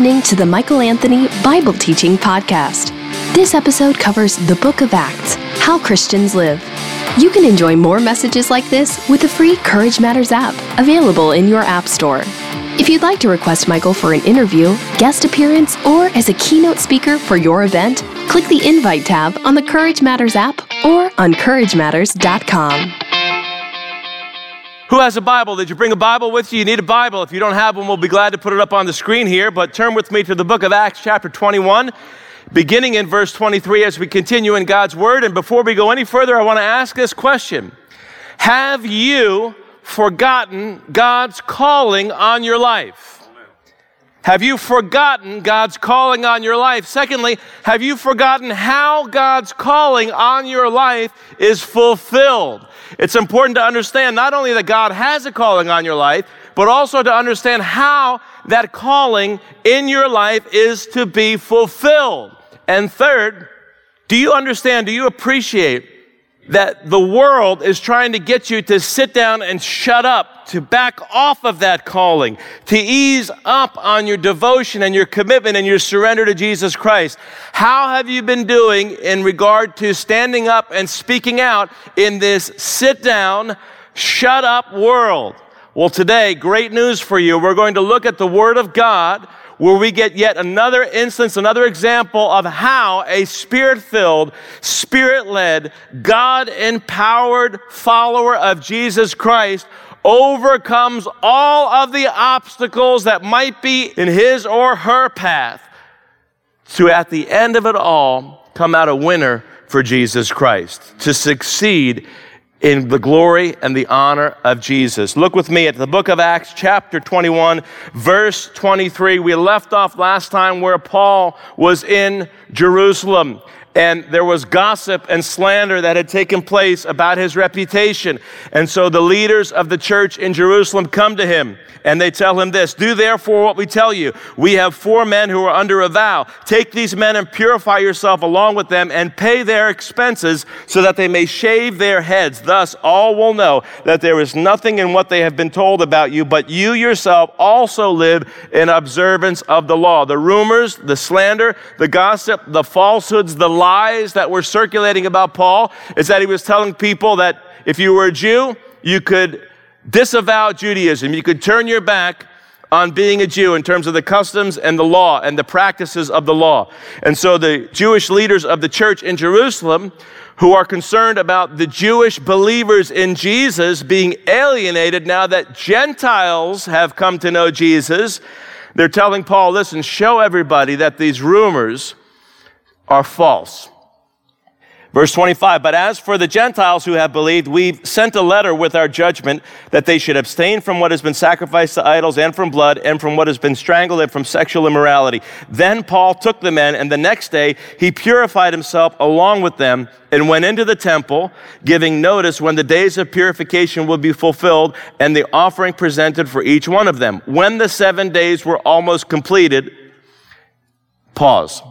listening to the Michael Anthony Bible Teaching Podcast. This episode covers the book of Acts, how Christians live. You can enjoy more messages like this with the free Courage Matters app, available in your App Store. If you'd like to request Michael for an interview, guest appearance, or as a keynote speaker for your event, click the Invite tab on the Courage Matters app or on CourageMatters.com. Who has a Bible? Did you bring a Bible with you? You need a Bible. If you don't have one, we'll be glad to put it up on the screen here. But turn with me to the book of Acts, chapter 21, beginning in verse 23 as we continue in God's Word. And before we go any further, I want to ask this question Have you forgotten God's calling on your life? Have you forgotten God's calling on your life? Secondly, have you forgotten how God's calling on your life is fulfilled? It's important to understand not only that God has a calling on your life, but also to understand how that calling in your life is to be fulfilled. And third, do you understand, do you appreciate that the world is trying to get you to sit down and shut up, to back off of that calling, to ease up on your devotion and your commitment and your surrender to Jesus Christ. How have you been doing in regard to standing up and speaking out in this sit down, shut up world? Well, today, great news for you. We're going to look at the Word of God where we get yet another instance, another example of how a spirit filled, spirit led, God empowered follower of Jesus Christ overcomes all of the obstacles that might be in his or her path to, at the end of it all, come out a winner for Jesus Christ, to succeed in the glory and the honor of Jesus. Look with me at the book of Acts, chapter 21, verse 23. We left off last time where Paul was in Jerusalem and there was gossip and slander that had taken place about his reputation. And so the leaders of the church in Jerusalem come to him and they tell him this Do therefore what we tell you. We have four men who are under a vow. Take these men and purify yourself along with them and pay their expenses so that they may shave their heads. Thus, all will know that there is nothing in what they have been told about you, but you yourself also live in observance of the law. The rumors, the slander, the gossip, the falsehoods, the lies that were circulating about Paul is that he was telling people that if you were a Jew, you could disavow Judaism. You could turn your back on being a Jew in terms of the customs and the law and the practices of the law. And so the Jewish leaders of the church in Jerusalem, who are concerned about the Jewish believers in Jesus being alienated now that Gentiles have come to know Jesus, they're telling Paul, listen, show everybody that these rumors are false. Verse 25, but as for the Gentiles who have believed, we've sent a letter with our judgment that they should abstain from what has been sacrificed to idols and from blood and from what has been strangled and from sexual immorality. Then Paul took the men and the next day he purified himself along with them and went into the temple, giving notice when the days of purification would be fulfilled and the offering presented for each one of them. When the seven days were almost completed, pause.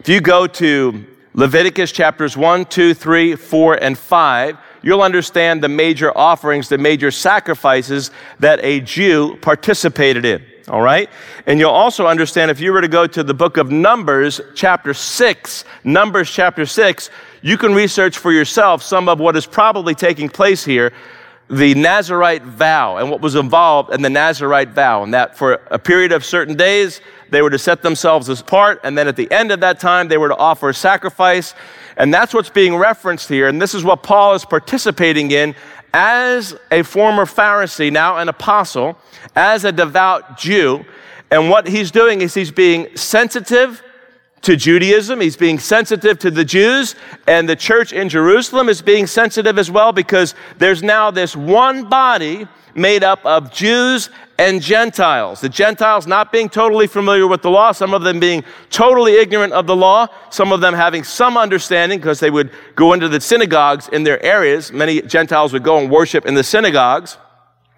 If you go to Leviticus chapters 1, 2, 3, 4, and 5, you'll understand the major offerings, the major sacrifices that a Jew participated in. All right? And you'll also understand if you were to go to the book of Numbers, chapter 6, Numbers chapter 6, you can research for yourself some of what is probably taking place here the Nazarite vow and what was involved in the Nazarite vow, and that for a period of certain days, they were to set themselves apart, and then at the end of that time, they were to offer a sacrifice. And that's what's being referenced here. And this is what Paul is participating in as a former Pharisee, now an apostle, as a devout Jew. And what he's doing is he's being sensitive to Judaism. He's being sensitive to the Jews, and the church in Jerusalem is being sensitive as well because there's now this one body made up of Jews and Gentiles. The Gentiles not being totally familiar with the law, some of them being totally ignorant of the law, some of them having some understanding because they would go into the synagogues in their areas. Many Gentiles would go and worship in the synagogues.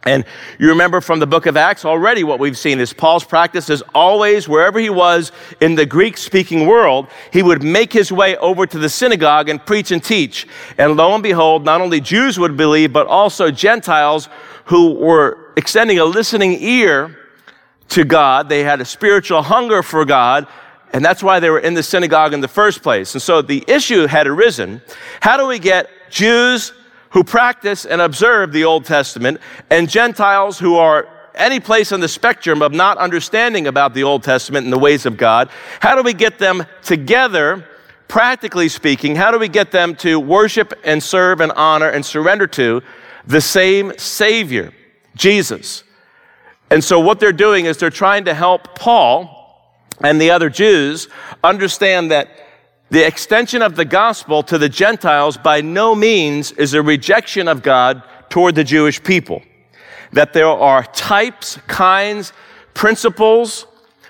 And you remember from the book of Acts already what we've seen is Paul's practice is always, wherever he was in the Greek speaking world, he would make his way over to the synagogue and preach and teach. And lo and behold, not only Jews would believe, but also Gentiles who were extending a listening ear to God. They had a spiritual hunger for God. And that's why they were in the synagogue in the first place. And so the issue had arisen how do we get Jews who practice and observe the Old Testament and Gentiles who are any place on the spectrum of not understanding about the Old Testament and the ways of God? How do we get them together? Practically speaking, how do we get them to worship and serve and honor and surrender to the same Savior, Jesus? And so, what they're doing is they're trying to help Paul and the other Jews understand that the extension of the gospel to the Gentiles by no means is a rejection of God toward the Jewish people. That there are types, kinds, principles,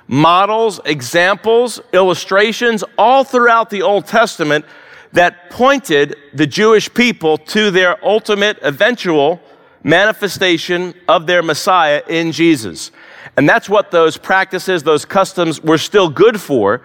models, examples, illustrations all throughout the Old Testament that pointed the Jewish people to their ultimate eventual manifestation of their Messiah in Jesus. And that's what those practices, those customs were still good for.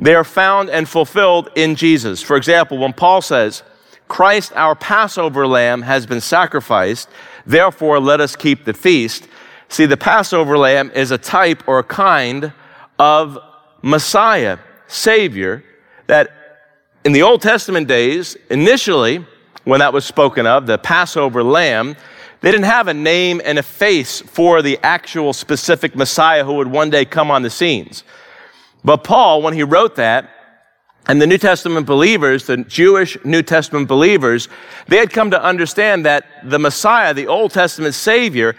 They are found and fulfilled in Jesus. For example, when Paul says, Christ, our Passover lamb, has been sacrificed, therefore let us keep the feast. See, the Passover lamb is a type or a kind of Messiah, Savior, that in the Old Testament days, initially, when that was spoken of, the Passover lamb, they didn't have a name and a face for the actual specific Messiah who would one day come on the scenes. But Paul, when he wrote that, and the New Testament believers, the Jewish New Testament believers, they had come to understand that the Messiah, the Old Testament Savior,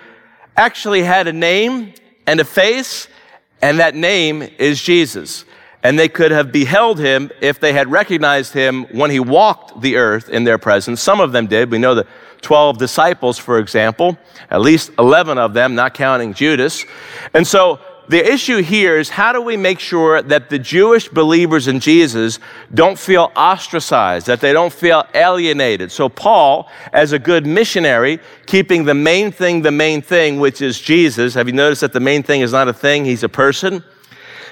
actually had a name and a face, and that name is Jesus. And they could have beheld him if they had recognized him when he walked the earth in their presence. Some of them did. We know the 12 disciples, for example, at least 11 of them, not counting Judas. And so the issue here is how do we make sure that the Jewish believers in Jesus don't feel ostracized, that they don't feel alienated? So, Paul, as a good missionary, keeping the main thing the main thing, which is Jesus, have you noticed that the main thing is not a thing, he's a person?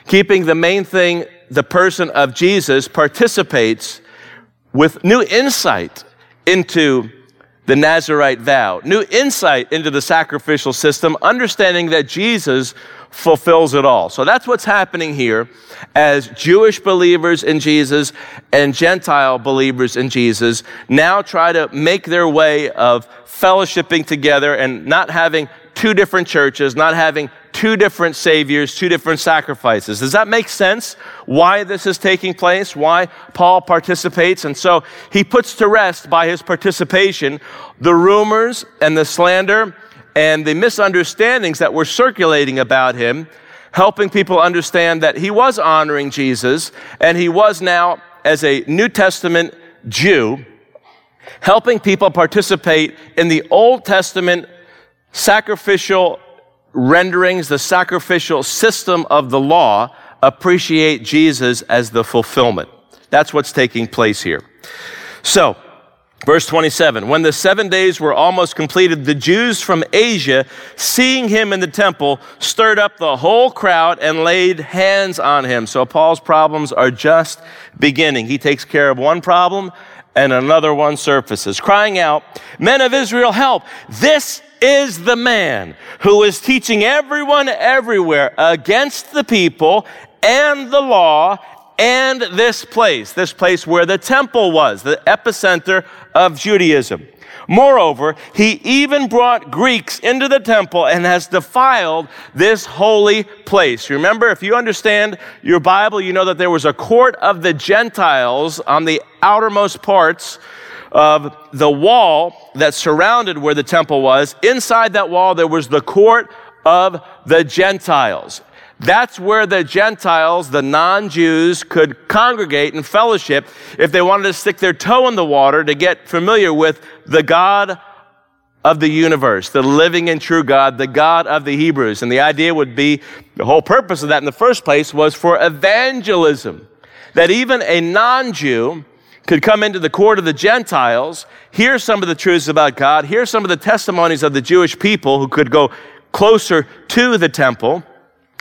Keeping the main thing the person of Jesus participates with new insight into the Nazarite vow, new insight into the sacrificial system, understanding that Jesus fulfills it all. So that's what's happening here as Jewish believers in Jesus and Gentile believers in Jesus now try to make their way of fellowshipping together and not having two different churches, not having two different saviors, two different sacrifices. Does that make sense? Why this is taking place? Why Paul participates? And so he puts to rest by his participation the rumors and the slander and the misunderstandings that were circulating about him, helping people understand that he was honoring Jesus and he was now, as a New Testament Jew, helping people participate in the Old Testament sacrificial renderings, the sacrificial system of the law, appreciate Jesus as the fulfillment. That's what's taking place here. So, Verse 27 When the seven days were almost completed, the Jews from Asia, seeing him in the temple, stirred up the whole crowd and laid hands on him. So Paul's problems are just beginning. He takes care of one problem and another one surfaces, crying out, Men of Israel, help! This is the man who is teaching everyone everywhere against the people and the law and this place, this place where the temple was, the epicenter of Judaism. Moreover, he even brought Greeks into the temple and has defiled this holy place. Remember, if you understand your Bible, you know that there was a court of the Gentiles on the outermost parts of the wall that surrounded where the temple was. Inside that wall, there was the court of the Gentiles. That's where the Gentiles, the non Jews, could congregate and fellowship if they wanted to stick their toe in the water to get familiar with the God of the universe, the living and true God, the God of the Hebrews. And the idea would be the whole purpose of that in the first place was for evangelism. That even a non Jew could come into the court of the Gentiles, hear some of the truths about God, hear some of the testimonies of the Jewish people who could go closer to the temple.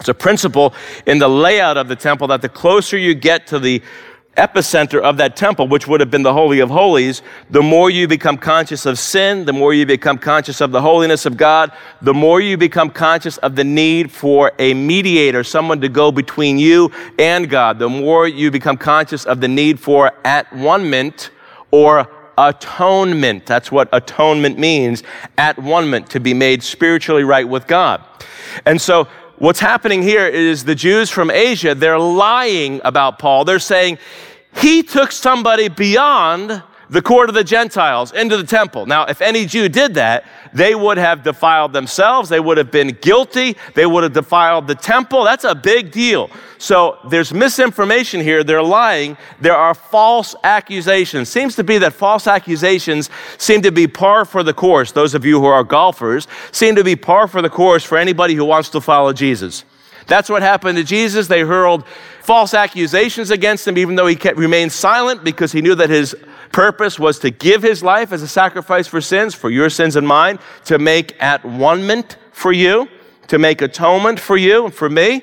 It's a principle in the layout of the temple that the closer you get to the epicenter of that temple, which would have been the Holy of Holies, the more you become conscious of sin, the more you become conscious of the holiness of God, the more you become conscious of the need for a mediator, someone to go between you and God, the more you become conscious of the need for at one mint or atonement. That's what atonement means. At one mint, to be made spiritually right with God. And so what's happening here is the Jews from Asia, they're lying about Paul. They're saying he took somebody beyond the court of the Gentiles into the temple. Now, if any Jew did that, they would have defiled themselves. They would have been guilty. They would have defiled the temple. That's a big deal. So there's misinformation here. They're lying. There are false accusations. Seems to be that false accusations seem to be par for the course. Those of you who are golfers seem to be par for the course for anybody who wants to follow Jesus. That's what happened to Jesus. They hurled false accusations against him, even though he kept, remained silent because he knew that his purpose was to give his life as a sacrifice for sins, for your sins and mine, to make at one for you, to make atonement for you and for me.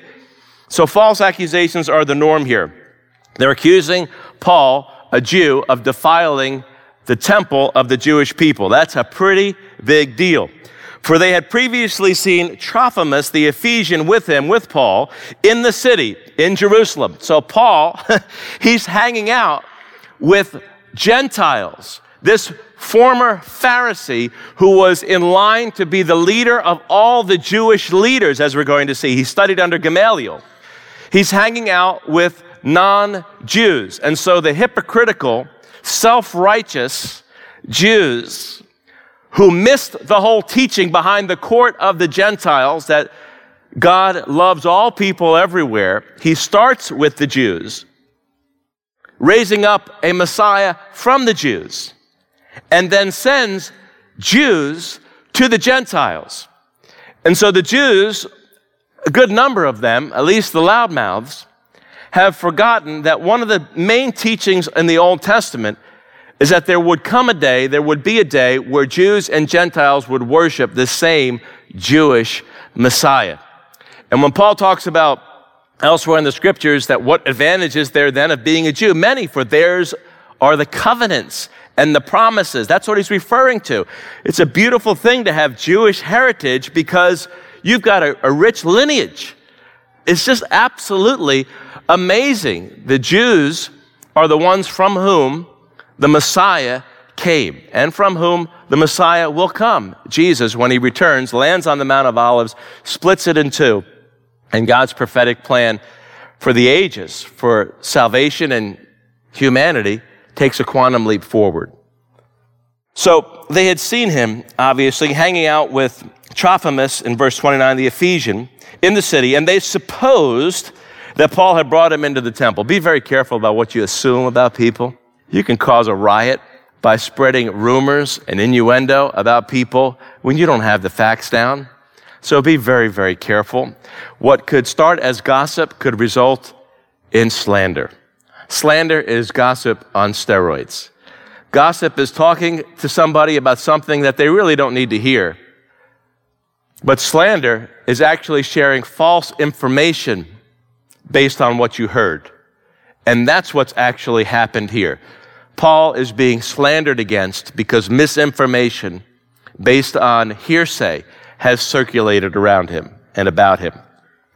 So false accusations are the norm here. They're accusing Paul, a Jew, of defiling the temple of the Jewish people. That's a pretty big deal. For they had previously seen Trophimus the Ephesian with him, with Paul, in the city, in Jerusalem. So Paul, he's hanging out with Gentiles. This former Pharisee who was in line to be the leader of all the Jewish leaders, as we're going to see. He studied under Gamaliel. He's hanging out with non Jews. And so the hypocritical, self righteous Jews who missed the whole teaching behind the court of the Gentiles that God loves all people everywhere, he starts with the Jews raising up a Messiah from the Jews, and then sends Jews to the Gentiles. And so the Jews, a good number of them, at least the loudmouths, have forgotten that one of the main teachings in the Old Testament is that there would come a day, there would be a day where Jews and Gentiles would worship the same Jewish Messiah. And when Paul talks about elsewhere in the scriptures that what advantage is there then of being a Jew? Many, for theirs are the covenants and the promises. That's what he's referring to. It's a beautiful thing to have Jewish heritage because you've got a, a rich lineage. It's just absolutely amazing. The Jews are the ones from whom the Messiah came and from whom the Messiah will come. Jesus, when he returns, lands on the Mount of Olives, splits it in two and God's prophetic plan for the ages, for salvation and humanity, takes a quantum leap forward. So they had seen him, obviously, hanging out with Trophimus in verse 29, the Ephesian, in the city, and they supposed that Paul had brought him into the temple. Be very careful about what you assume about people. You can cause a riot by spreading rumors and innuendo about people when you don't have the facts down. So be very, very careful. What could start as gossip could result in slander. Slander is gossip on steroids. Gossip is talking to somebody about something that they really don't need to hear. But slander is actually sharing false information based on what you heard. And that's what's actually happened here. Paul is being slandered against because misinformation based on hearsay has circulated around him and about him.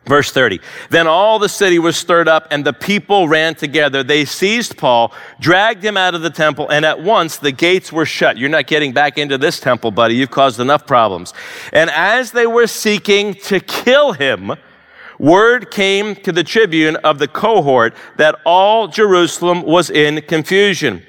Verse 30. Then all the city was stirred up and the people ran together. They seized Paul, dragged him out of the temple, and at once the gates were shut. You're not getting back into this temple, buddy. You've caused enough problems. And as they were seeking to kill him, word came to the tribune of the cohort that all Jerusalem was in confusion.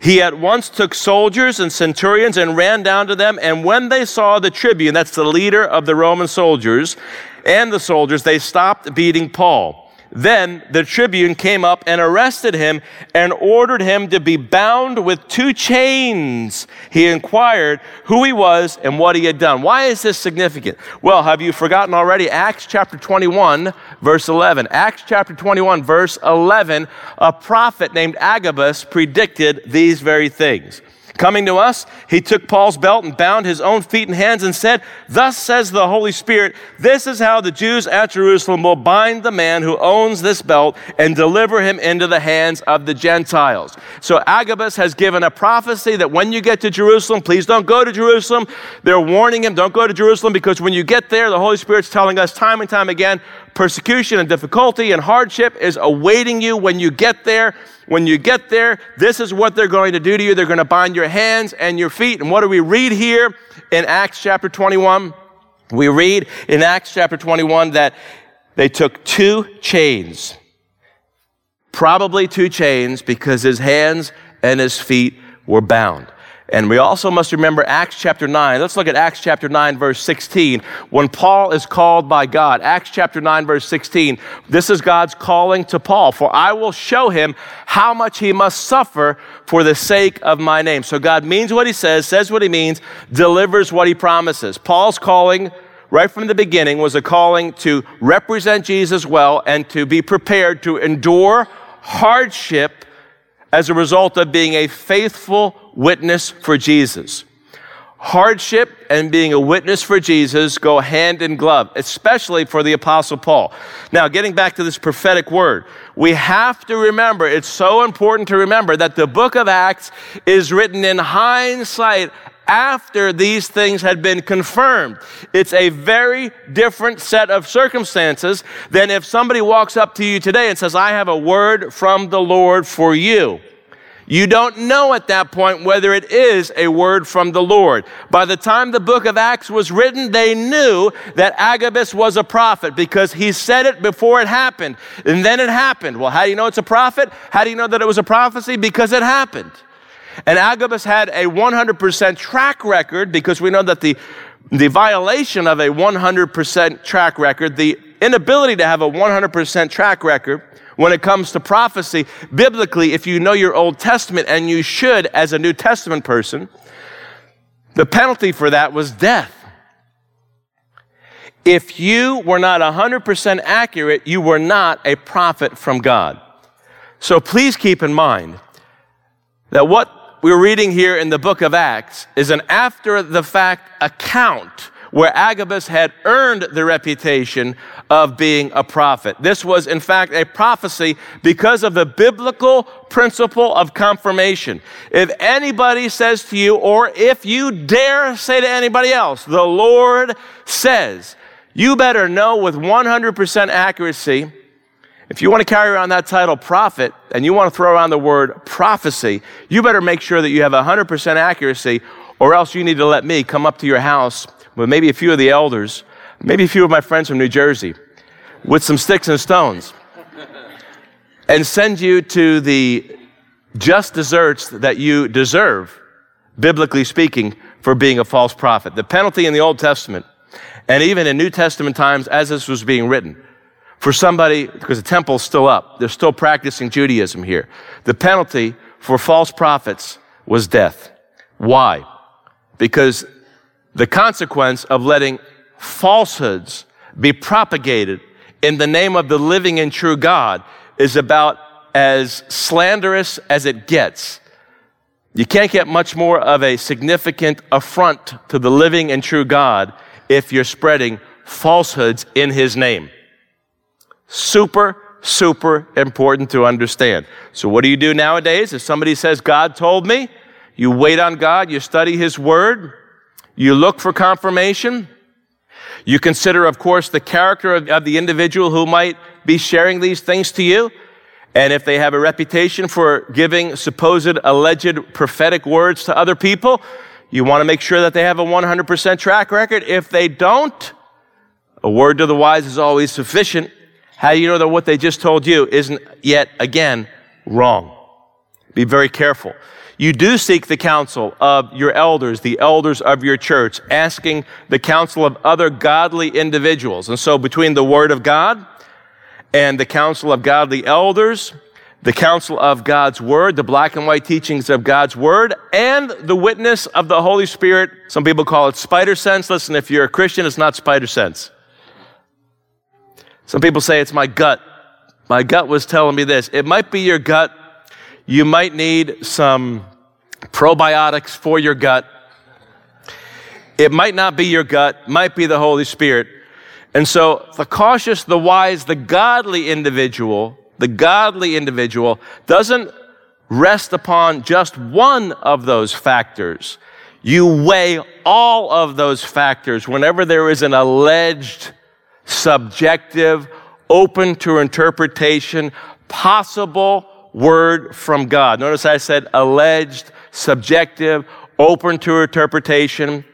He at once took soldiers and centurions and ran down to them. And when they saw the tribune, that's the leader of the Roman soldiers, and the soldiers, they stopped beating Paul. Then the tribune came up and arrested him and ordered him to be bound with two chains. He inquired who he was and what he had done. Why is this significant? Well, have you forgotten already? Acts chapter 21, verse 11. Acts chapter 21, verse 11, a prophet named Agabus predicted these very things. Coming to us, he took Paul's belt and bound his own feet and hands and said, Thus says the Holy Spirit, this is how the Jews at Jerusalem will bind the man who owns this belt and deliver him into the hands of the Gentiles. So Agabus has given a prophecy that when you get to Jerusalem, please don't go to Jerusalem. They're warning him, don't go to Jerusalem because when you get there, the Holy Spirit's telling us time and time again, persecution and difficulty and hardship is awaiting you when you get there. When you get there, this is what they're going to do to you. They're going to bind your hands and your feet. And what do we read here in Acts chapter 21? We read in Acts chapter 21 that they took two chains, probably two chains because his hands and his feet were bound. And we also must remember Acts chapter 9. Let's look at Acts chapter 9, verse 16. When Paul is called by God, Acts chapter 9, verse 16, this is God's calling to Paul. For I will show him how much he must suffer for the sake of my name. So God means what he says, says what he means, delivers what he promises. Paul's calling right from the beginning was a calling to represent Jesus well and to be prepared to endure hardship as a result of being a faithful witness for Jesus. Hardship and being a witness for Jesus go hand in glove, especially for the Apostle Paul. Now, getting back to this prophetic word, we have to remember, it's so important to remember that the book of Acts is written in hindsight after these things had been confirmed. It's a very different set of circumstances than if somebody walks up to you today and says, I have a word from the Lord for you. You don't know at that point whether it is a word from the Lord. By the time the book of Acts was written, they knew that Agabus was a prophet because he said it before it happened. And then it happened. Well, how do you know it's a prophet? How do you know that it was a prophecy? Because it happened. And Agabus had a 100% track record because we know that the, the violation of a 100% track record, the inability to have a 100% track record, when it comes to prophecy, biblically, if you know your Old Testament, and you should as a New Testament person, the penalty for that was death. If you were not 100% accurate, you were not a prophet from God. So please keep in mind that what we're reading here in the book of Acts is an after the fact account where Agabus had earned the reputation of being a prophet. This was, in fact, a prophecy because of the biblical principle of confirmation. If anybody says to you, or if you dare say to anybody else, the Lord says, you better know with 100% accuracy. If you want to carry around that title prophet and you want to throw around the word prophecy, you better make sure that you have 100% accuracy, or else you need to let me come up to your house with maybe a few of the elders, maybe a few of my friends from New Jersey, with some sticks and stones, and send you to the just deserts that you deserve, biblically speaking, for being a false prophet. The penalty in the Old Testament, and even in New Testament times as this was being written, for somebody, because the temple's still up, they're still practicing Judaism here. The penalty for false prophets was death. Why? Because the consequence of letting falsehoods be propagated in the name of the living and true God is about as slanderous as it gets. You can't get much more of a significant affront to the living and true God if you're spreading falsehoods in His name. Super, super important to understand. So, what do you do nowadays? If somebody says, God told me, you wait on God, you study His Word, you look for confirmation. You consider, of course, the character of, of, the individual who might be sharing these things to you. And if they have a reputation for giving supposed alleged prophetic words to other people, you want to make sure that they have a 100% track record. If they don't, a word to the wise is always sufficient. How do you know that what they just told you isn't yet again wrong? Be very careful you do seek the counsel of your elders, the elders of your church, asking the counsel of other godly individuals. And so between the Word of God and the counsel of godly elders, the counsel of God's Word, the black and white teachings of God's Word, and the witness of the Holy Spirit. Some people call it spider sense. Listen, if you're a Christian, it's not spider sense. Some people say it's my gut. My gut was telling me this. It might be your gut you might need some probiotics for your gut. It might not be your gut, might be the Holy Spirit. And so the cautious, the wise, the godly individual, the godly individual doesn't rest upon just one of those factors. You weigh all of those factors whenever there is an alleged, subjective, open to interpretation, possible word from God. Notice I said alleged, subjective, open to interpretation,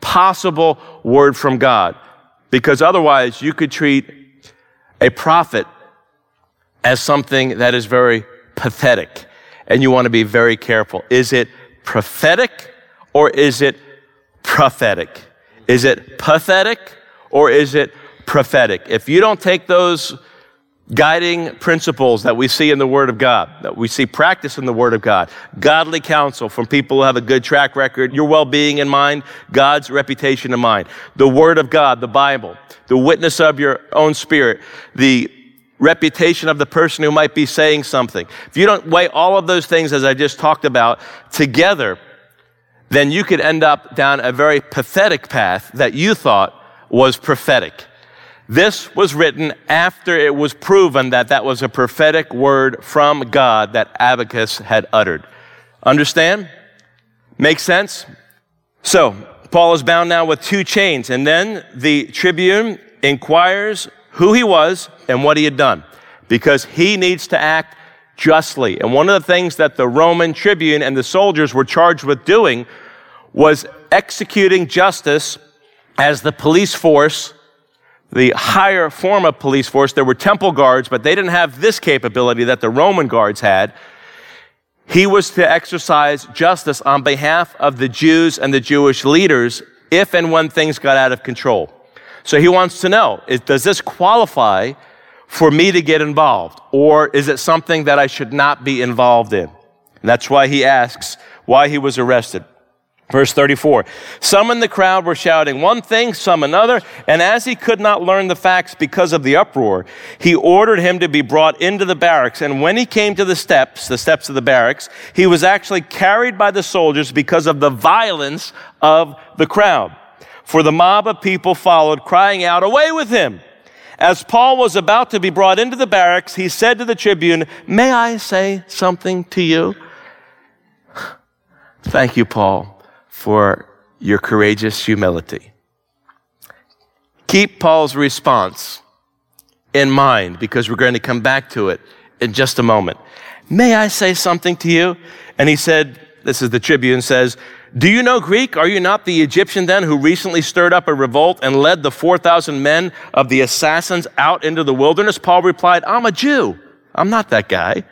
possible word from God. Because otherwise, you could treat a prophet as something that is very pathetic. And you want to be very careful. Is it prophetic or is it prophetic? Is it pathetic or is it prophetic? If you don't take those guiding principles that we see in the Word of God, that we see practice in the Word of God, godly counsel from people who have a good track record, your well being in mind, God's reputation in mind, the Word of God, the Bible, the witness of your own spirit, the reputation of the person who might be saying something. If you don't weigh all of those things, as I just talked about, together, then you could end up down a very pathetic path that you thought was prophetic. This was written after it was proven that that was a prophetic word from God that Agabus had uttered. Understand? Make sense? So, Paul is bound now with two chains, and then the tribune inquires who he was and what he had done because he needs to act justly. And one of the things that the Roman tribune and the soldiers were charged with doing was executing justice as the police force the higher form of police force. There were temple guards, but they didn't have this capability that the Roman guards had. He was to exercise justice on behalf of the Jews and the Jewish leaders if and when things got out of control. So he wants to know, is, does this qualify for me to get involved? Or is it something that I should not be involved in? And that's why he asks why he was arrested. Verse 34 Some in the crowd were shouting one thing, some another, and as he could not learn the facts because of the uproar, he ordered him to be brought into the barracks. And when he came to the steps, the steps of the barracks, he was actually carried by the soldiers because of the violence of the crowd. For the mob of people followed, crying out, Away with him! As Paul was about to be brought into the barracks, he said to the tribune, May I say something to you? Thank you, Paul for your courageous humility. Keep Paul's response in mind because we're going to come back to it in just a moment. May I say something to you? And he said, This is the tribune says, Do you know Greek? Are you not the Egyptian then who recently stirred up a revolt and led the 4,000 men of the assassins out into the wilderness? Paul replied, I'm a Jew. I'm not that guy.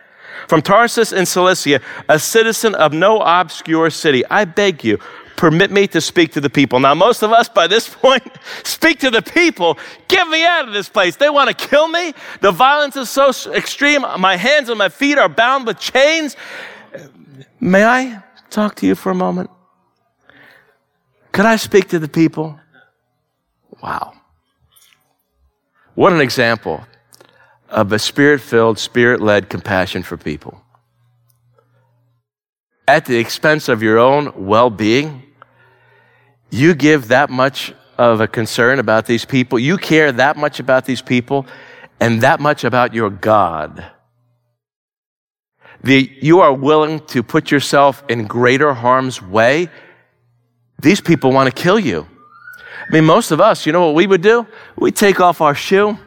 From Tarsus in Cilicia, a citizen of no obscure city. I beg you, permit me to speak to the people. Now, most of us by this point speak to the people. Get me out of this place. They want to kill me. The violence is so extreme. My hands and my feet are bound with chains. May I talk to you for a moment? Could I speak to the people? Wow. What an example of a spirit filled, spirit led compassion for people. At the expense of your own well being, you give that much of a concern about these people, you care that much about these people, and that much about your God. The, you are willing to put yourself in greater harm's way. These people want to kill you. I mean, most of us, you know what we would do? We take off our shoe,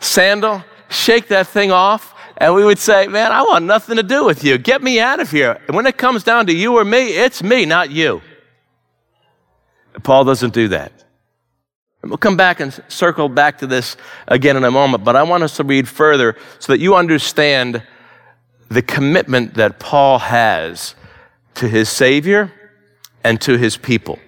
sandal, shake that thing off, and we would say, Man, I want nothing to do with you. Get me out of here. And when it comes down to you or me, it's me, not you. Paul doesn't do that. And we'll come back and circle back to this again in a moment, but I want us to read further so that you understand the commitment that Paul has to his Savior and to his people.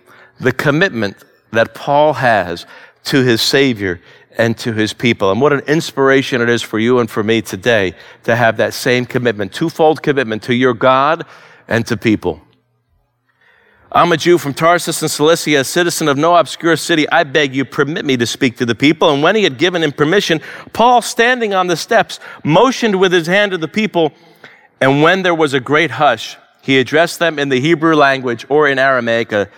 The commitment that Paul has to his Savior and to his people. And what an inspiration it is for you and for me today to have that same commitment, twofold commitment to your God and to people. I'm a Jew from Tarsus in Cilicia, a citizen of no obscure city. I beg you, permit me to speak to the people. And when he had given him permission, Paul, standing on the steps, motioned with his hand to the people. And when there was a great hush, he addressed them in the Hebrew language or in Aramaic, a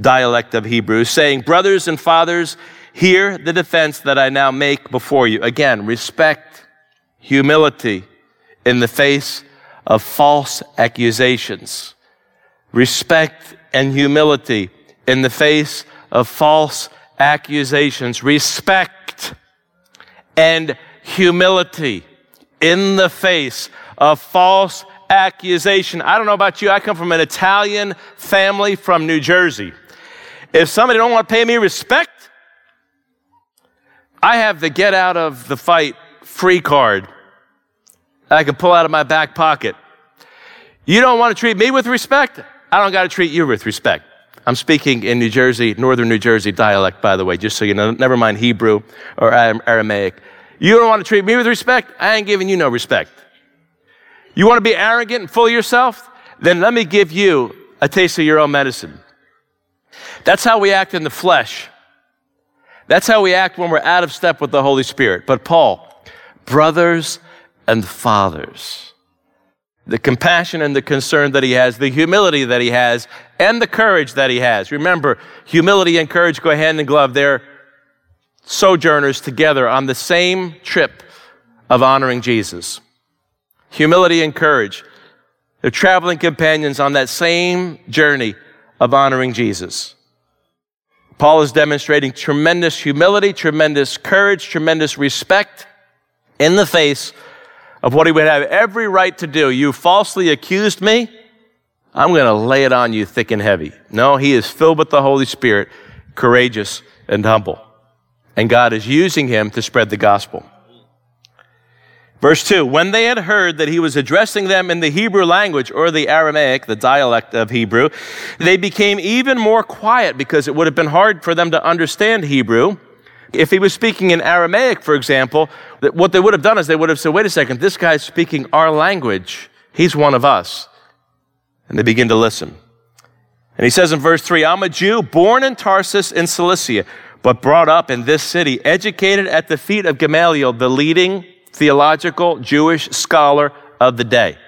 dialect of Hebrew, saying, Brothers and fathers, hear the defense that I now make before you. Again, respect, humility in the face of false accusations. Respect and humility in the face of false accusations. Respect and humility in the face of false accusation. I don't know about you, I come from an Italian family from New Jersey. If somebody don't want to pay me respect, I have the get out of the fight free card I can pull out of my back pocket. You don't want to treat me with respect? I don't got to treat you with respect. I'm speaking in New Jersey, northern New Jersey dialect, by the way, just so you know, never mind Hebrew or Aramaic. You don't want to treat me with respect? I ain't giving you no respect. You want to be arrogant and full of yourself? Then let me give you a taste of your own medicine. That's how we act in the flesh. That's how we act when we're out of step with the Holy Spirit. But Paul, brothers and fathers, the compassion and the concern that he has, the humility that he has, and the courage that he has. Remember, humility and courage go hand in glove. They're sojourners together on the same trip of honoring Jesus. Humility and courage. They're traveling companions on that same journey of honoring Jesus. Paul is demonstrating tremendous humility, tremendous courage, tremendous respect in the face of what he would have every right to do. You falsely accused me. I'm going to lay it on you thick and heavy. No, he is filled with the Holy Spirit, courageous and humble. And God is using him to spread the gospel. Verse 2 When they had heard that he was addressing them in the Hebrew language or the Aramaic, the dialect of Hebrew, they became even more quiet because it would have been hard for them to understand Hebrew. If he was speaking in Aramaic, for example, what they would have done is they would have said, wait a second, this guy's speaking our language. He's one of us. And they begin to listen. And he says in verse 3 I'm a Jew born in Tarsus in Cilicia, but brought up in this city, educated at the feet of Gamaliel, the leading theological Jewish scholar of the day.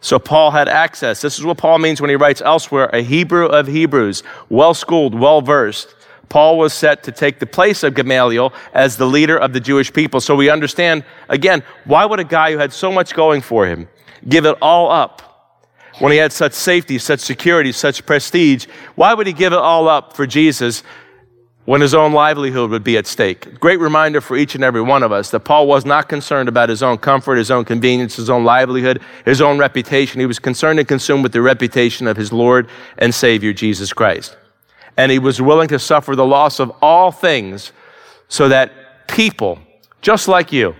So Paul had access. This is what Paul means when he writes elsewhere a Hebrew of Hebrews, well schooled, well versed. Paul was set to take the place of Gamaliel as the leader of the Jewish people. So we understand, again, why would a guy who had so much going for him give it all up when he had such safety, such security, such prestige? Why would he give it all up for Jesus when his own livelihood would be at stake. Great reminder for each and every one of us that Paul was not concerned about his own comfort, his own convenience, his own livelihood, his own reputation. He was concerned and consumed with the reputation of his Lord and Savior, Jesus Christ. And he was willing to suffer the loss of all things so that people, just like you,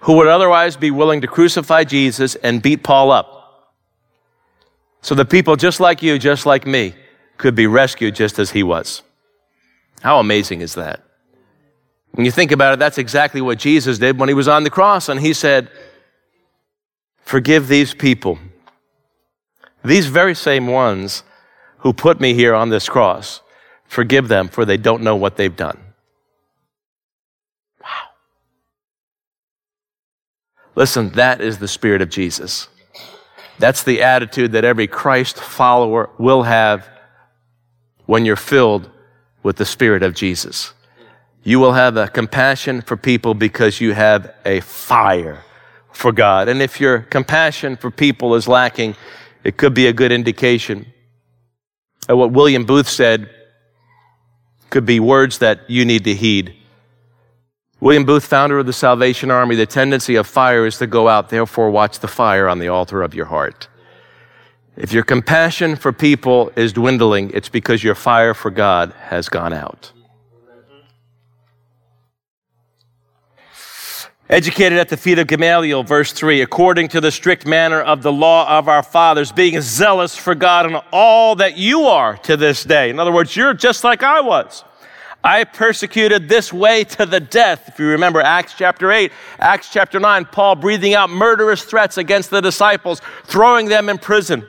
who would otherwise be willing to crucify Jesus and beat Paul up, so that people just like you, just like me, could be rescued just as he was. How amazing is that? When you think about it, that's exactly what Jesus did when he was on the cross, and he said, Forgive these people, these very same ones who put me here on this cross. Forgive them, for they don't know what they've done. Wow. Listen, that is the Spirit of Jesus. That's the attitude that every Christ follower will have when you're filled with the Spirit of Jesus. You will have a compassion for people because you have a fire for God. And if your compassion for people is lacking, it could be a good indication. of what William Booth said could be words that you need to heed. William Booth, founder of the Salvation Army, the tendency of fire is to go out, therefore, watch the fire on the altar of your heart. If your compassion for people is dwindling, it's because your fire for God has gone out. Educated at the feet of Gamaliel, verse 3, according to the strict manner of the law of our fathers, being zealous for God in all that you are to this day. In other words, you're just like I was. I persecuted this way to the death. If you remember Acts chapter 8, Acts chapter 9, Paul breathing out murderous threats against the disciples, throwing them in prison.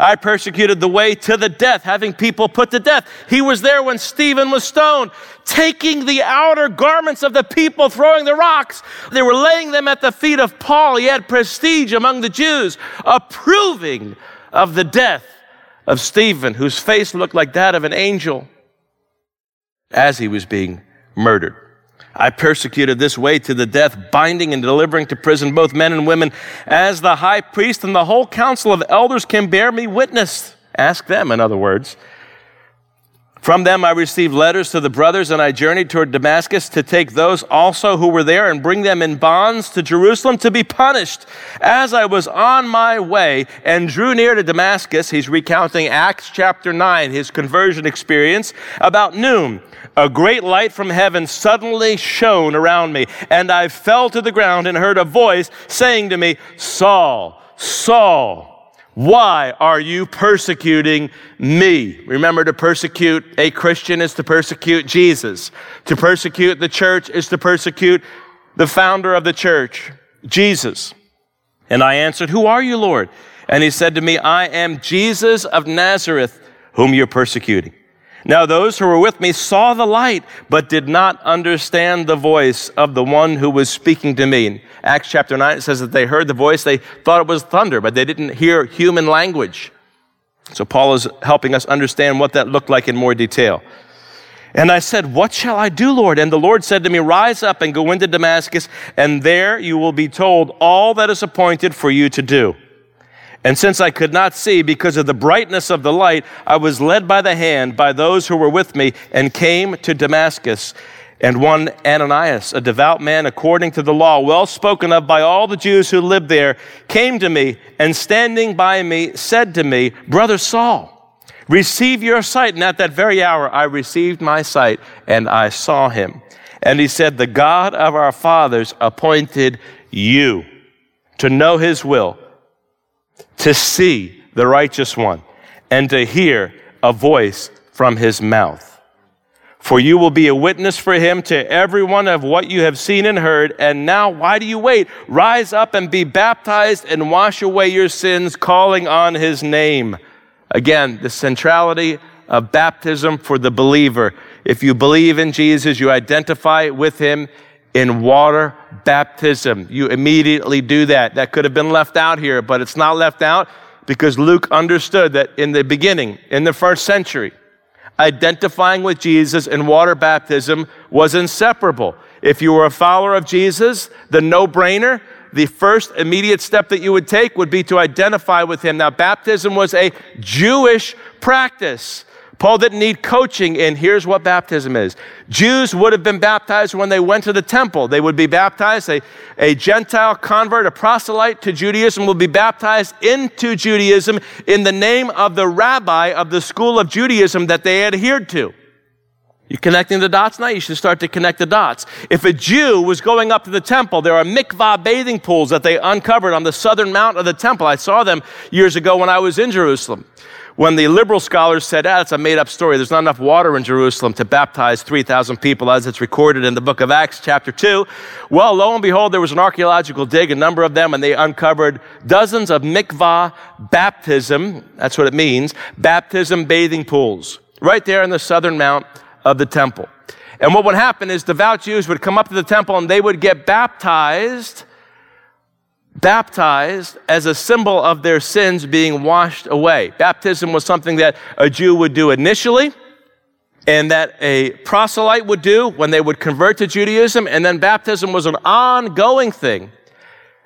I persecuted the way to the death, having people put to death. He was there when Stephen was stoned, taking the outer garments of the people, throwing the rocks. They were laying them at the feet of Paul. He had prestige among the Jews, approving of the death of Stephen, whose face looked like that of an angel as he was being murdered. I persecuted this way to the death, binding and delivering to prison both men and women, as the high priest and the whole council of elders can bear me witness. Ask them, in other words. From them I received letters to the brothers, and I journeyed toward Damascus to take those also who were there and bring them in bonds to Jerusalem to be punished. As I was on my way and drew near to Damascus, he's recounting Acts chapter 9, his conversion experience, about noon. A great light from heaven suddenly shone around me, and I fell to the ground and heard a voice saying to me, Saul, Saul, why are you persecuting me? Remember, to persecute a Christian is to persecute Jesus. To persecute the church is to persecute the founder of the church, Jesus. And I answered, Who are you, Lord? And he said to me, I am Jesus of Nazareth, whom you're persecuting. Now, those who were with me saw the light, but did not understand the voice of the one who was speaking to me. Acts chapter 9, it says that they heard the voice, they thought it was thunder, but they didn't hear human language. So, Paul is helping us understand what that looked like in more detail. And I said, What shall I do, Lord? And the Lord said to me, Rise up and go into Damascus, and there you will be told all that is appointed for you to do. And since I could not see because of the brightness of the light, I was led by the hand by those who were with me and came to Damascus. And one Ananias, a devout man according to the law, well spoken of by all the Jews who lived there, came to me and standing by me said to me, Brother Saul, receive your sight. And at that very hour I received my sight and I saw him. And he said, The God of our fathers appointed you to know his will to see the righteous one and to hear a voice from his mouth. For you will be a witness for him to everyone of what you have seen and heard. And now, why do you wait? Rise up and be baptized and wash away your sins, calling on his name. Again, the centrality of baptism for the believer. If you believe in Jesus, you identify with him in water baptism. You immediately do that. That could have been left out here, but it's not left out because Luke understood that in the beginning, in the first century, identifying with Jesus in water baptism was inseparable. If you were a follower of Jesus, the no brainer, the first immediate step that you would take would be to identify with him. Now, baptism was a Jewish practice. Paul didn't need coaching and here's what baptism is. Jews would have been baptized when they went to the temple. They would be baptized. A, a Gentile convert, a proselyte to Judaism, will be baptized into Judaism in the name of the rabbi of the school of Judaism that they adhered to. You connecting the dots now? You should start to connect the dots. If a Jew was going up to the temple, there are mikvah bathing pools that they uncovered on the southern mount of the temple. I saw them years ago when I was in Jerusalem when the liberal scholars said, ah, it's a made up story. There's not enough water in Jerusalem to baptize 3,000 people as it's recorded in the book of Acts, chapter 2. Well, lo and behold, there was an archaeological dig, a number of them, and they uncovered dozens of mikvah baptism. That's what it means. Baptism bathing pools right there in the southern mount of the temple. And what would happen is devout Jews would come up to the temple and they would get baptized baptized as a symbol of their sins being washed away. Baptism was something that a Jew would do initially and that a proselyte would do when they would convert to Judaism, and then baptism was an ongoing thing.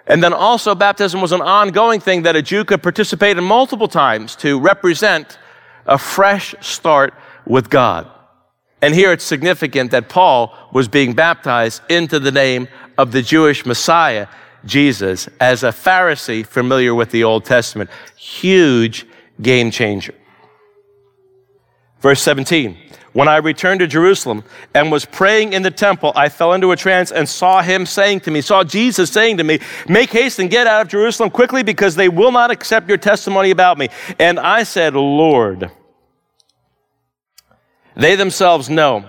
And then also, baptism was an ongoing thing that a Jew could participate in multiple times to represent a fresh start with God. And here it's significant that Paul was being baptized into the name of the Jewish Messiah Jesus as a Pharisee familiar with the Old Testament. Huge game changer. Verse 17. When I returned to Jerusalem and was praying in the temple, I fell into a trance and saw him saying to me, saw Jesus saying to me, Make haste and get out of Jerusalem quickly because they will not accept your testimony about me. And I said, Lord, they themselves know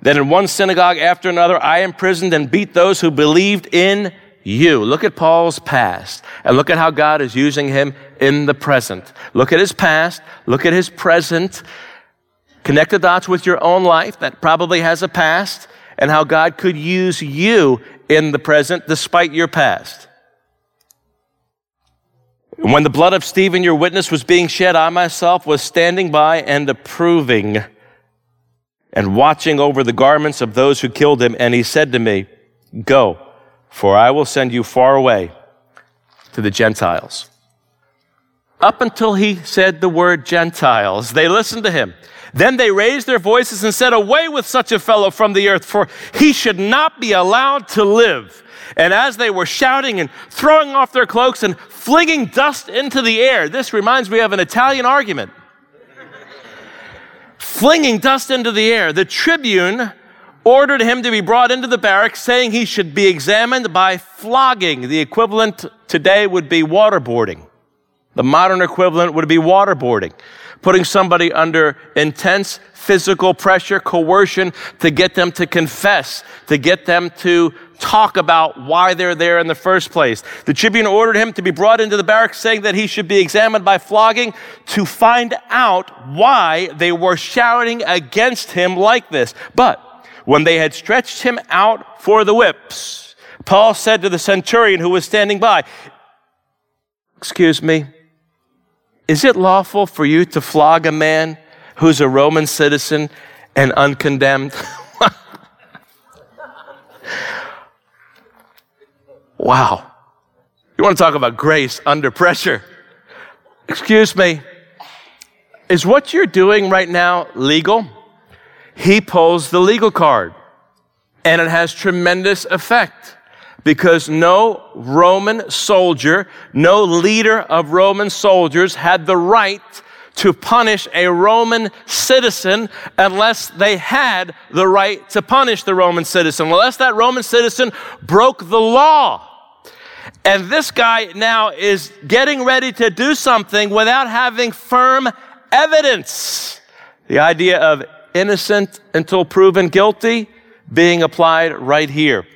that in one synagogue after another I imprisoned and beat those who believed in you. Look at Paul's past and look at how God is using him in the present. Look at his past, look at his present. Connect the dots with your own life that probably has a past and how God could use you in the present despite your past. When the blood of Stephen, your witness, was being shed, I myself was standing by and approving and watching over the garments of those who killed him. And he said to me, Go, for I will send you far away to the Gentiles. Up until he said the word Gentiles, they listened to him. Then they raised their voices and said, Away with such a fellow from the earth, for he should not be allowed to live. And as they were shouting and throwing off their cloaks and flinging dust into the air, this reminds me of an Italian argument. flinging dust into the air, the tribune ordered him to be brought into the barracks, saying he should be examined by flogging. The equivalent today would be waterboarding. The modern equivalent would be waterboarding putting somebody under intense physical pressure, coercion to get them to confess, to get them to talk about why they're there in the first place. The tribune ordered him to be brought into the barracks, saying that he should be examined by flogging to find out why they were shouting against him like this. But when they had stretched him out for the whips, Paul said to the centurion who was standing by, Excuse me, is it lawful for you to flog a man who's a Roman citizen and uncondemned? wow. You want to talk about grace under pressure? Excuse me. Is what you're doing right now legal? He pulls the legal card, and it has tremendous effect because no Roman soldier, no leader of Roman soldiers had the right to punish a Roman citizen unless they had the right to punish the Roman citizen, unless that Roman citizen broke the law. And this guy now is getting ready to do something without having firm evidence. The idea of innocent until proven guilty being applied right here.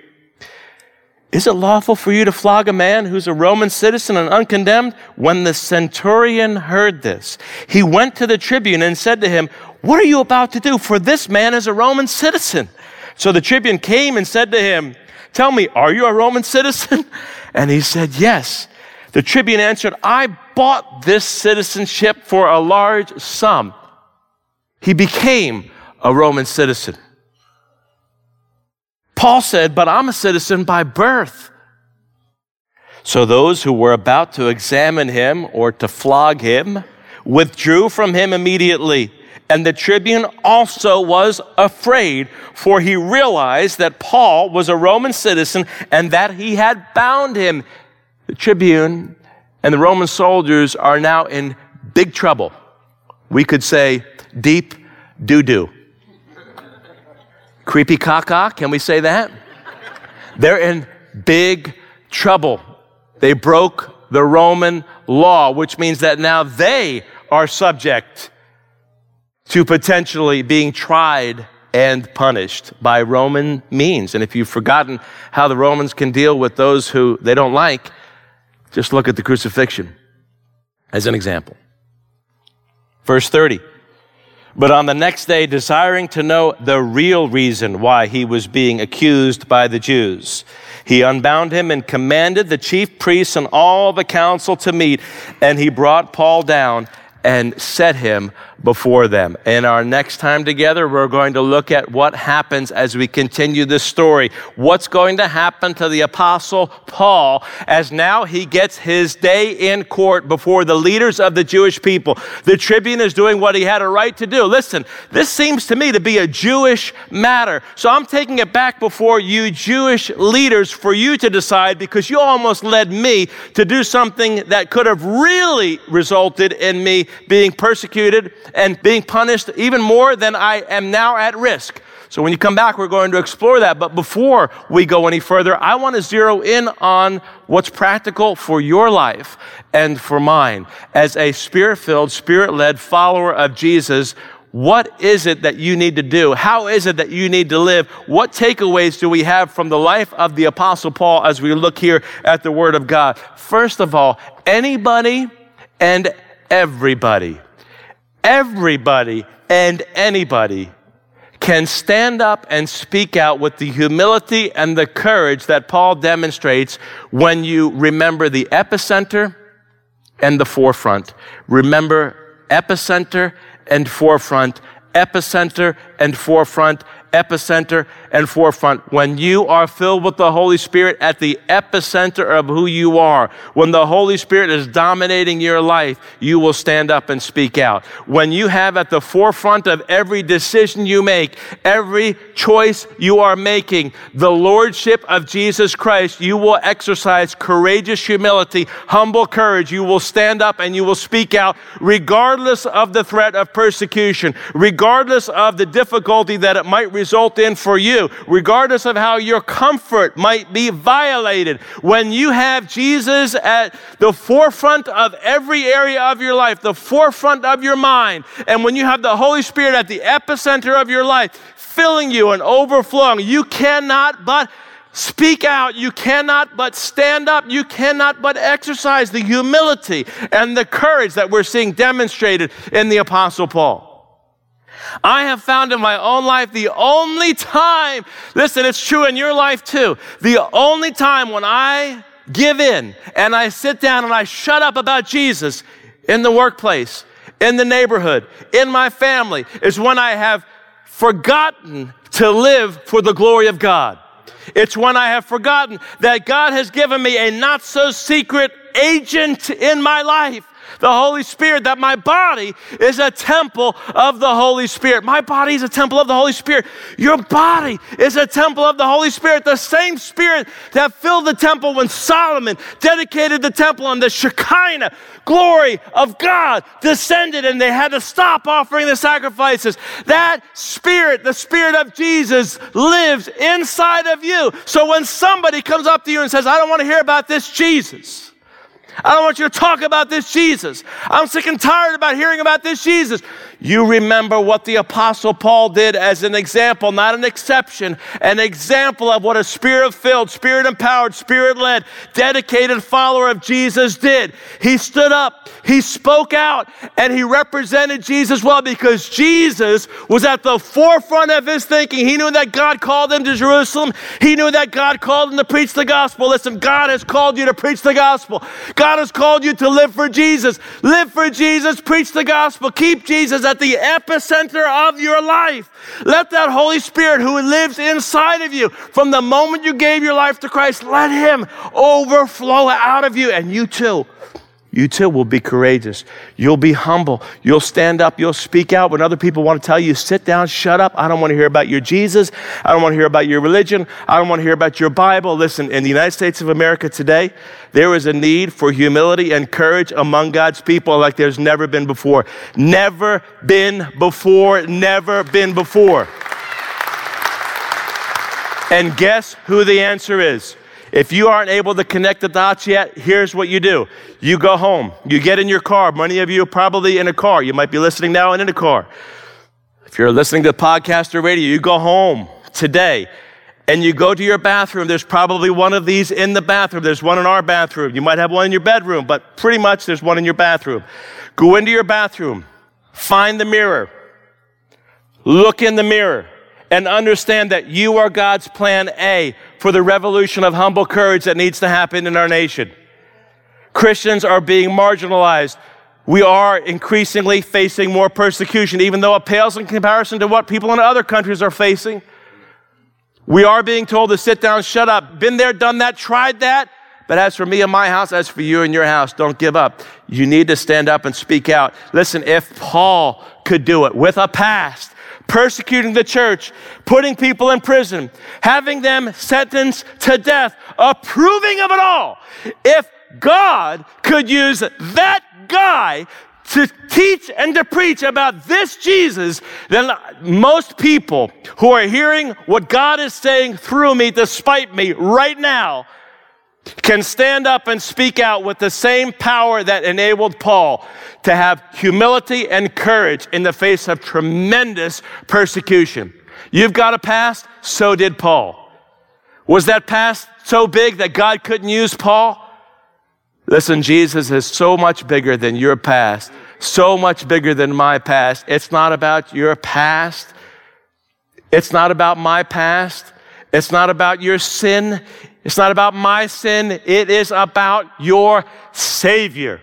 Is it lawful for you to flog a man who's a Roman citizen and uncondemned? When the centurion heard this, he went to the tribune and said to him, What are you about to do? For this man is a Roman citizen. So the tribune came and said to him, Tell me, are you a Roman citizen? And he said, Yes. The tribune answered, I bought this citizenship for a large sum. He became a Roman citizen. Paul said, But I'm a citizen by birth. So those who were about to examine him or to flog him withdrew from him immediately. And the tribune also was afraid, for he realized that Paul was a Roman citizen and that he had bound him. The tribune and the Roman soldiers are now in big trouble. We could say deep doo doo. Creepy caca, can we say that? They're in big trouble. They broke the Roman law, which means that now they are subject to potentially being tried and punished by Roman means. And if you've forgotten how the Romans can deal with those who they don't like, just look at the crucifixion as an example. Verse 30. But on the next day, desiring to know the real reason why he was being accused by the Jews, he unbound him and commanded the chief priests and all the council to meet, and he brought Paul down and set him before them. In our next time together, we're going to look at what happens as we continue this story. What's going to happen to the apostle Paul as now he gets his day in court before the leaders of the Jewish people. The tribune is doing what he had a right to do. Listen, this seems to me to be a Jewish matter. So I'm taking it back before you Jewish leaders for you to decide because you almost led me to do something that could have really resulted in me being persecuted and being punished even more than I am now at risk. So when you come back, we're going to explore that. But before we go any further, I want to zero in on what's practical for your life and for mine. As a spirit filled, spirit led follower of Jesus, What is it that you need to do? How is it that you need to live? What takeaways do we have from the life of the Apostle Paul as we look here at the Word of God? First of all, anybody and everybody, everybody and anybody can stand up and speak out with the humility and the courage that Paul demonstrates when you remember the epicenter and the forefront. Remember epicenter and forefront, epicenter and forefront, epicenter and forefront. When you are filled with the Holy Spirit at the epicenter of who you are, when the Holy Spirit is dominating your life, you will stand up and speak out. When you have at the forefront of every decision you make, every choice you are making, the Lordship of Jesus Christ, you will exercise courageous humility, humble courage. You will stand up and you will speak out regardless of the threat of persecution, regardless of the difficulty that it might result in for you, regardless of how your comfort might be violated. When you have Jesus at the forefront of every area of your life, the forefront of your mind, and when you have the Holy Spirit at the epicenter of your life, filling you and overflowing, you cannot but speak out. You cannot but stand up. You cannot but exercise the humility and the courage that we're seeing demonstrated in the Apostle Paul. I have found in my own life the only time, listen, it's true in your life too, the only time when I give in and I sit down and I shut up about Jesus in the workplace, in the neighborhood, in my family, is when I have forgotten to live for the glory of God. It's when I have forgotten that God has given me a not so secret agent in my life the Holy Spirit, that my body is a temple of the Holy Spirit. My body is a temple of the Holy Spirit. Your body is a temple of the Holy Spirit. The same Spirit that filled the temple when Solomon dedicated the temple and the Shekinah glory of God descended and they had to stop offering the sacrifices. That Spirit, the Spirit of Jesus, lives inside of you. So when somebody comes up to you and says, I don't want to hear about this Jesus, I don't want you to talk about this Jesus. I'm sick and tired about hearing about this Jesus. You remember what the Apostle Paul did as an example, not an exception, an example of what a spirit filled, spirit empowered, spirit led, dedicated follower of Jesus did. He stood up, he spoke out, and he represented Jesus well because Jesus was at the forefront of his thinking. He knew that God called him to Jerusalem, he knew that God called him to preach the gospel. Listen, God has called you to preach the gospel, God has called you to live for Jesus. Live for Jesus, preach the gospel, keep Jesus at the epicenter of your life. Let that Holy Spirit who lives inside of you from the moment you gave your life to Christ, let Him overflow out of you, and you too you too will be courageous. You'll be humble. You'll stand up. You'll speak out when other people want to tell you, sit down, shut up. I don't want to hear about your Jesus. I don't want to hear about your religion. I don't want to hear about your Bible. Listen, in the United States of America today, there is a need for humility and courage among God's people like there's never been before. Never been before. Never been before. And guess who the answer is? If you aren't able to connect the dots yet, here's what you do. You go home. You get in your car. Many of you are probably in a car. You might be listening now and in a car. If you're listening to podcast or radio, you go home today and you go to your bathroom. There's probably one of these in the bathroom. There's one in our bathroom. You might have one in your bedroom, but pretty much there's one in your bathroom. Go into your bathroom. Find the mirror. Look in the mirror and understand that you are God's plan A for the revolution of humble courage that needs to happen in our nation. Christians are being marginalized. We are increasingly facing more persecution, even though it pales in comparison to what people in other countries are facing. We are being told to sit down, shut up. Been there, done that, tried that. But as for me and my house, as for you and your house, don't give up. You need to stand up and speak out. Listen, if Paul could do it with a past, persecuting the church, putting people in prison, having them sentenced to death, approving of it all. If God could use that guy to teach and to preach about this Jesus, then most people who are hearing what God is saying through me, despite me right now, can stand up and speak out with the same power that enabled Paul to have humility and courage in the face of tremendous persecution. You've got a past, so did Paul. Was that past so big that God couldn't use Paul? Listen, Jesus is so much bigger than your past, so much bigger than my past. It's not about your past. It's not about my past. It's not about your sin. It's not about my sin. It is about your Savior.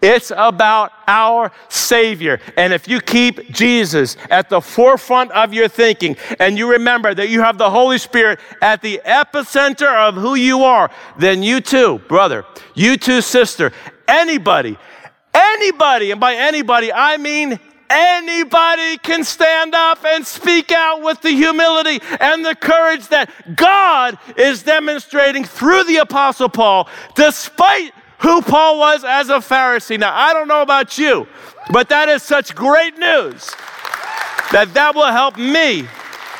It's about our Savior. And if you keep Jesus at the forefront of your thinking and you remember that you have the Holy Spirit at the epicenter of who you are, then you too, brother, you too, sister, anybody, anybody, and by anybody, I mean anybody can stand up and speak out with the humility and the courage that God is demonstrating through the Apostle Paul, despite who Paul was as a Pharisee. Now, I don't know about you, but that is such great news that that will help me.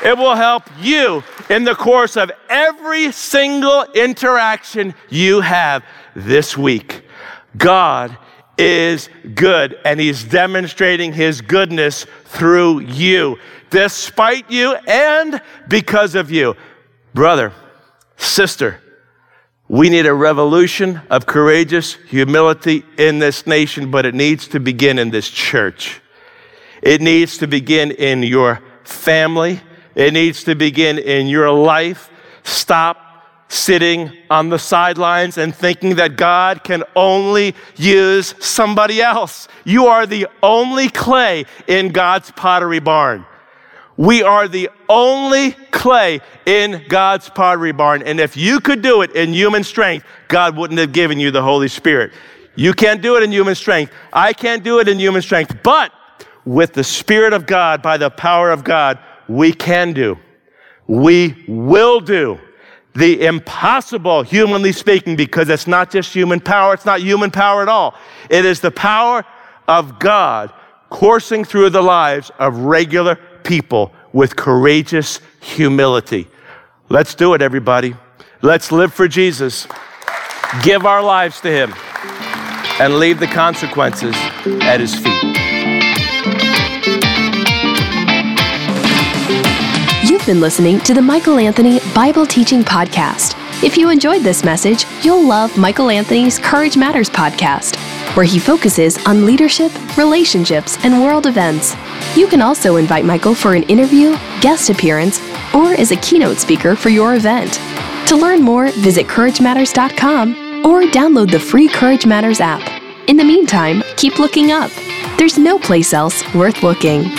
It will help you in the course of every single interaction you have this week. God is good, and He's demonstrating His goodness through you, despite you and because of you. Brother, sister, we need a revolution of courageous humility in this nation, but it needs to begin in this church. It needs to begin in your family. It needs to begin in your life. Stop sitting on the sidelines and thinking that God can only use somebody else. You are the only clay in God's pottery barn. We are the only clay in God's pottery barn. And if you could do it in human strength, God wouldn't have given you the Holy Spirit. You can't do it in human strength. I can't do it in human strength. But with the Spirit of God, by the power of God, we can do. We will do the impossible, humanly speaking, because it's not just human power, it's not human power at all. It is the power of God coursing through the lives of regular people with courageous humility. Let's do it, everybody. Let's live for Jesus, give our lives to Him, and leave the consequences at His feet. You've been listening to the Michael Anthony Bible Teaching Podcast. If you enjoyed this message, you'll love Michael Anthony's Courage Matters podcast, where he focuses on leadership, relationships, and world events. You can also invite Michael for an interview, guest appearance, or as a keynote speaker for your event. To learn more, visit CourageMatters.com or download the free Courage Matters app. In the meantime, keep looking up. There's no place else worth looking.